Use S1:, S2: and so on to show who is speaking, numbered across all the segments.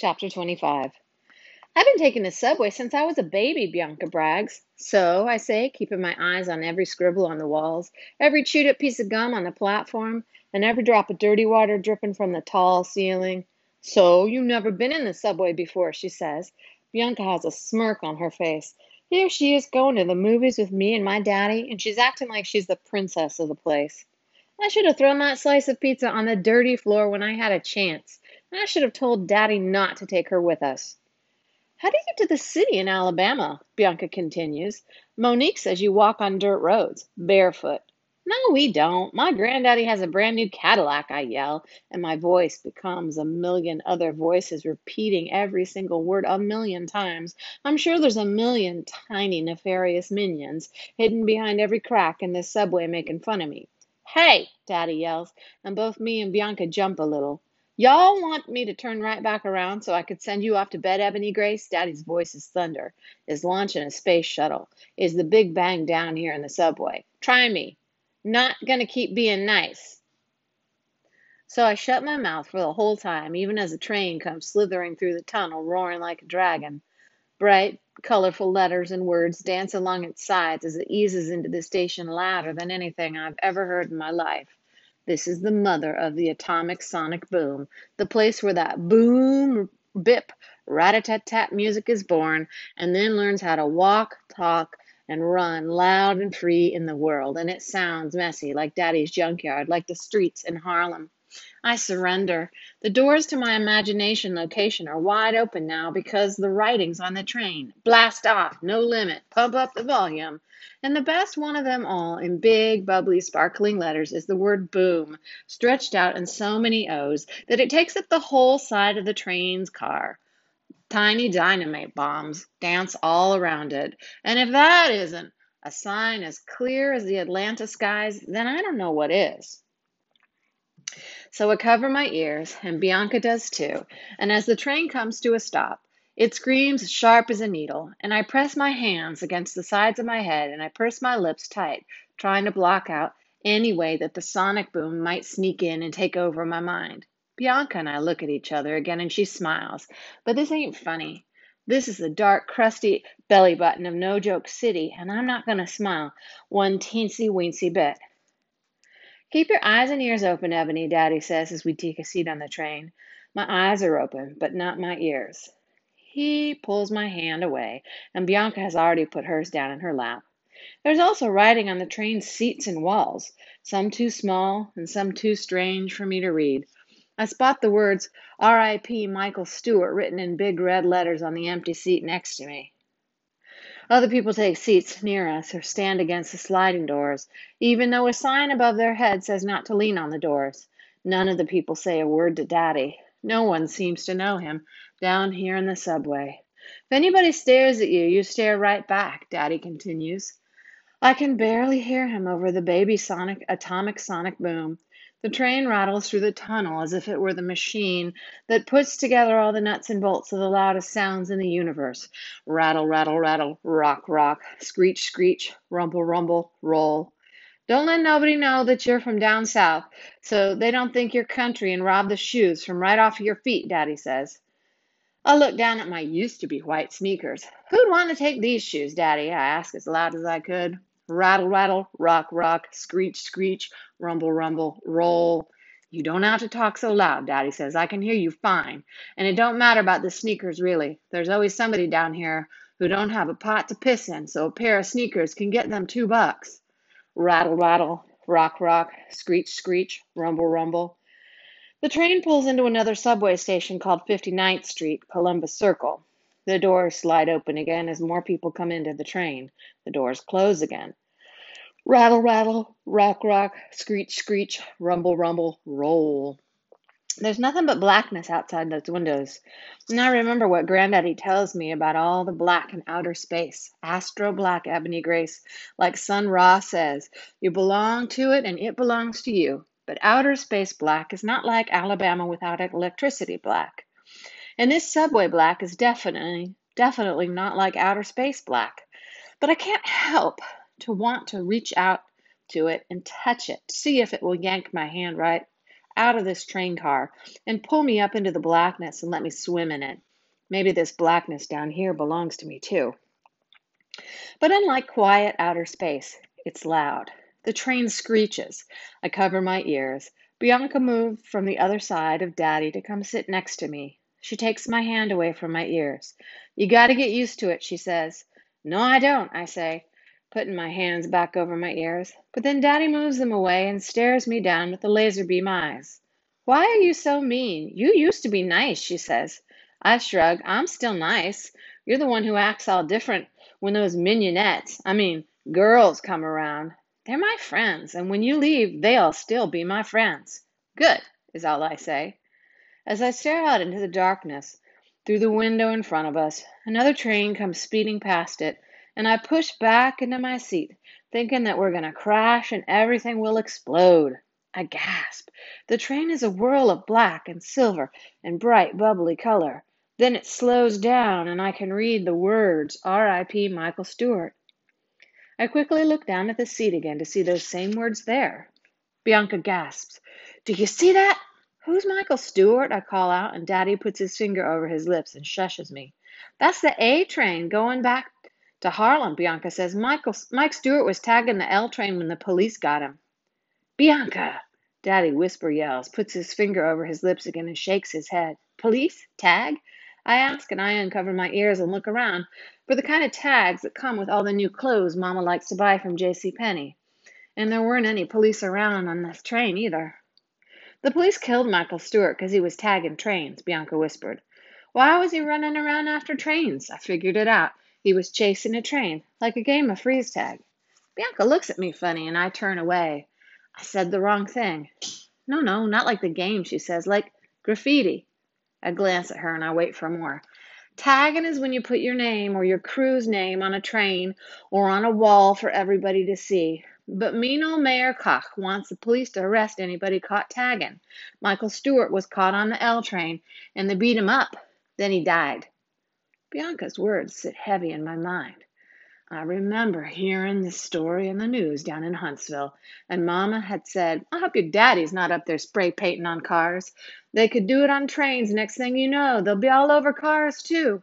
S1: Chapter 25 I've been taking the subway since I was a baby, Bianca brags. So, I say, keeping my eyes on every scribble on the walls, every chewed up piece of gum on the platform, and every drop of dirty water dripping from the tall ceiling. So, you've never been in the subway before, she says. Bianca has a smirk on her face. Here she is going to the movies with me and my daddy, and she's acting like she's the princess of the place. I should have thrown that slice of pizza on the dirty floor when I had a chance. I should have told Daddy not to take her with us. How do you get to the city in Alabama? Bianca continues. Monique says you walk on dirt roads, barefoot. No, we don't. My granddaddy has a brand new Cadillac, I yell, and my voice becomes a million other voices repeating every single word a million times. I'm sure there's a million tiny nefarious minions hidden behind every crack in this subway making fun of me. Hey, Daddy yells, and both me and Bianca jump a little. Y'all want me to turn right back around so I could send you off to bed, Ebony Grace? Daddy's voice is thunder. Is launching a space shuttle. Is the Big Bang down here in the subway? Try me. Not gonna keep being nice. So I shut my mouth for the whole time, even as the train comes slithering through the tunnel, roaring like a dragon. Bright, colorful letters and words dance along its sides as it eases into the station louder than anything I've ever heard in my life. This is the mother of the atomic sonic boom, the place where that boom, bip, rat a tat tat music is born and then learns how to walk, talk, and run loud and free in the world. And it sounds messy, like Daddy's junkyard, like the streets in Harlem. I surrender. The doors to my imagination location are wide open now because the writing's on the train. Blast off, no limit, pump up the volume. And the best one of them all, in big, bubbly, sparkling letters, is the word boom, stretched out in so many O's that it takes up the whole side of the train's car. Tiny dynamite bombs dance all around it. And if that isn't a sign as clear as the Atlanta skies, then I don't know what is. So I cover my ears, and Bianca does too. And as the train comes to a stop, it screams sharp as a needle, and I press my hands against the sides of my head and I purse my lips tight, trying to block out any way that the sonic boom might sneak in and take over my mind. Bianca and I look at each other again and she smiles. But this ain't funny. This is the dark, crusty belly button of No Joke City, and I'm not going to smile one teensy weensy bit. Keep your eyes and ears open, Ebony, Daddy says as we take a seat on the train. My eyes are open, but not my ears. He pulls my hand away, and Bianca has already put hers down in her lap. There's also writing on the train's seats and walls, some too small and some too strange for me to read. I spot the words R.I.P. Michael Stewart written in big red letters on the empty seat next to me. Other people take seats near us or stand against the sliding doors, even though a sign above their head says not to lean on the doors. None of the people say a word to Daddy. No one seems to know him down here in the subway. If anybody stares at you, you stare right back, Daddy continues. I can barely hear him over the baby sonic atomic sonic boom. The train rattles through the tunnel as if it were the machine that puts together all the nuts and bolts of the loudest sounds in the universe. Rattle, rattle, rattle, rock, rock, screech, screech, rumble, rumble, roll. Don't let nobody know that you're from down south so they don't think you're country and rob the shoes from right off your feet, Daddy says. I look down at my used to be white sneakers. Who'd want to take these shoes, Daddy? I asked as loud as I could. Rattle, rattle, rock, rock, screech, screech, rumble, rumble, roll. You don't have to talk so loud, Daddy says. I can hear you fine. And it don't matter about the sneakers, really. There's always somebody down here who don't have a pot to piss in, so a pair of sneakers can get them two bucks. Rattle, rattle, rock, rock, screech, screech, rumble, rumble. The train pulls into another subway station called 59th Street, Columbus Circle. The doors slide open again as more people come into the train. The doors close again. Rattle, rattle, rock, rock, screech, screech, rumble, rumble, roll. There's nothing but blackness outside those windows. And I remember what Granddaddy tells me about all the black in outer space. Astro black, Ebony Grace. Like Sun Ra says, you belong to it and it belongs to you. But outer space black is not like Alabama without electricity black. And this subway black is definitely, definitely not like outer space black. But I can't help to want to reach out to it and touch it, see if it will yank my hand right out of this train car and pull me up into the blackness and let me swim in it. Maybe this blackness down here belongs to me too. But unlike quiet outer space, it's loud. The train screeches. I cover my ears. Bianca moved from the other side of Daddy to come sit next to me. She takes my hand away from my ears. You got to get used to it, she says. No, I don't, I say, putting my hands back over my ears. But then Daddy moves them away and stares me down with the laser beam eyes. Why are you so mean? You used to be nice, she says. I shrug. I'm still nice. You're the one who acts all different when those mignonettes, I mean, girls come around. They're my friends, and when you leave, they'll still be my friends. Good, is all I say. As I stare out into the darkness through the window in front of us, another train comes speeding past it, and I push back into my seat, thinking that we're going to crash and everything will explode. I gasp. The train is a whirl of black and silver and bright, bubbly color. Then it slows down, and I can read the words R.I.P. Michael Stewart. I quickly look down at the seat again to see those same words there. Bianca gasps. Do you see that? Who's Michael Stewart? I call out, and Daddy puts his finger over his lips and shushes me. That's the A train going back to Harlem, Bianca says. Michael, Mike Stewart was tagging the L train when the police got him. Bianca! Daddy whisper yells, puts his finger over his lips again, and shakes his head. Police? Tag? I ask and I uncover my ears and look around for the kind of tags that come with all the new clothes Mama likes to buy from J.C. Penney. And there weren't any police around on this train either. The police killed Michael Stewart because he was tagging trains, Bianca whispered. Why was he running around after trains? I figured it out. He was chasing a train, like a game of freeze tag. Bianca looks at me funny and I turn away. I said the wrong thing. No, no, not like the game, she says, like graffiti. I glance at her and I wait for more. Tagging is when you put your name or your crew's name on a train or on a wall for everybody to see. But mean old Mayor Koch wants the police to arrest anybody caught tagging. Michael Stewart was caught on the L train and they beat him up. Then he died. Bianca's words sit heavy in my mind. I remember hearing this story in the news down in Huntsville, and Mama had said, I hope your daddy's not up there spray painting on cars. They could do it on trains. Next thing you know, they'll be all over cars, too.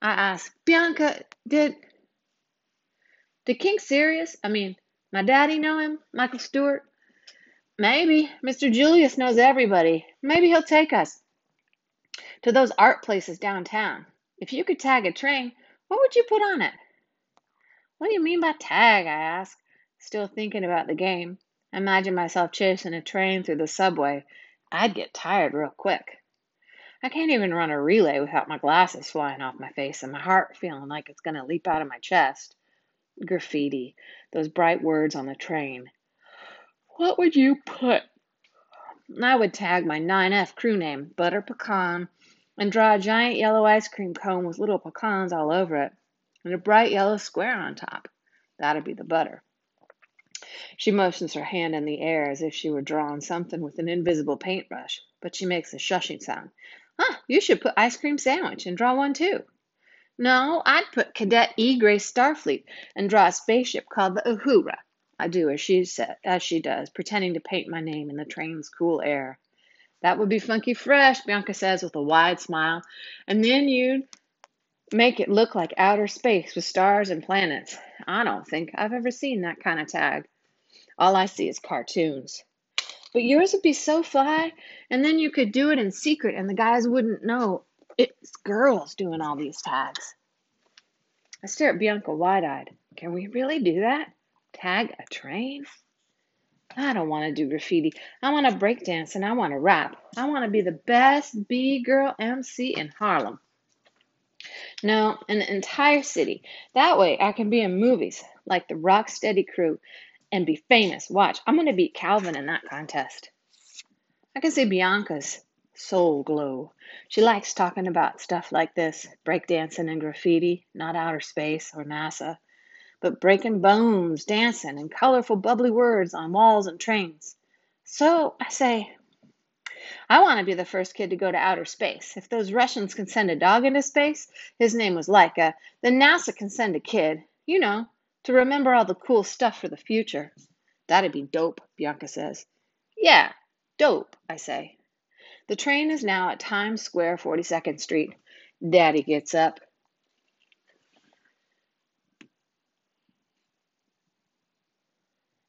S1: I asked, Bianca, did. Did King Sirius, I mean, my daddy know him, Michael Stewart? Maybe. Mr. Julius knows everybody. Maybe he'll take us to those art places downtown. If you could tag a train, what would you put on it? What do you mean by tag? I ask, still thinking about the game. I imagine myself chasing a train through the subway. I'd get tired real quick. I can't even run a relay without my glasses flying off my face and my heart feeling like it's going to leap out of my chest. Graffiti, those bright words on the train. What would you put? I would tag my 9F crew name, Butter Pecan, and draw a giant yellow ice cream cone with little pecans all over it and a bright yellow square on top. That'd be the butter. She motions her hand in the air as if she were drawing something with an invisible paintbrush, but she makes a shushing sound. Huh, you should put ice cream sandwich and draw one too. No, I'd put Cadet E. Grace Starfleet and draw a spaceship called the Uhura. I do as she said, as she does, pretending to paint my name in the train's cool air. That would be funky fresh, Bianca says with a wide smile. And then you'd make it look like outer space with stars and planets. I don't think I've ever seen that kind of tag. All I see is cartoons. But yours would be so fly, and then you could do it in secret and the guys wouldn't know it's girls doing all these tags. I stare at Bianca wide eyed. Can we really do that? Tag a train? I don't want to do graffiti. I want to break dance and I want to rap. I want to be the best B girl MC in Harlem. No, an entire city. That way I can be in movies like the Rocksteady crew and be famous. Watch, I'm going to beat Calvin in that contest. I can see Bianca's soul glow. She likes talking about stuff like this breakdancing and graffiti, not outer space or NASA, but breaking bones, dancing, and colorful, bubbly words on walls and trains. So I say, I want to be the first kid to go to outer space. If those Russians can send a dog into space, his name was Laika, then NASA can send a kid, you know, to remember all the cool stuff for the future. That'd be dope, Bianca says. Yeah, Dope, I say. The train is now at Times Square, 42nd Street. Daddy gets up.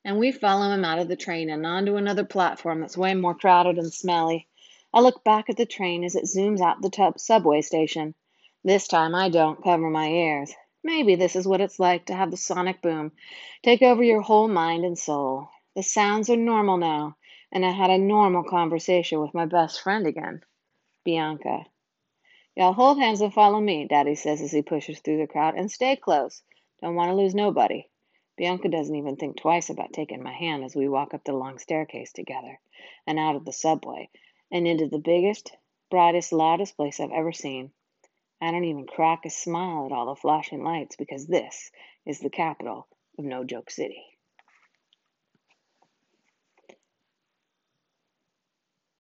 S1: And we follow him out of the train and onto another platform that's way more crowded and smelly. I look back at the train as it zooms out the tub subway station. This time I don't cover my ears. Maybe this is what it's like to have the sonic boom take over your whole mind and soul. The sounds are normal now, and I had a normal conversation with my best friend again, Bianca. Y'all hold hands and follow me, Daddy says as he pushes through the crowd, and stay close. Don't want to lose nobody. Bianca doesn't even think twice about taking my hand as we walk up the long staircase together and out of the subway and into the biggest, brightest, loudest place I've ever seen. I don't even crack a smile at all the flashing lights because this is the capital of No Joke City.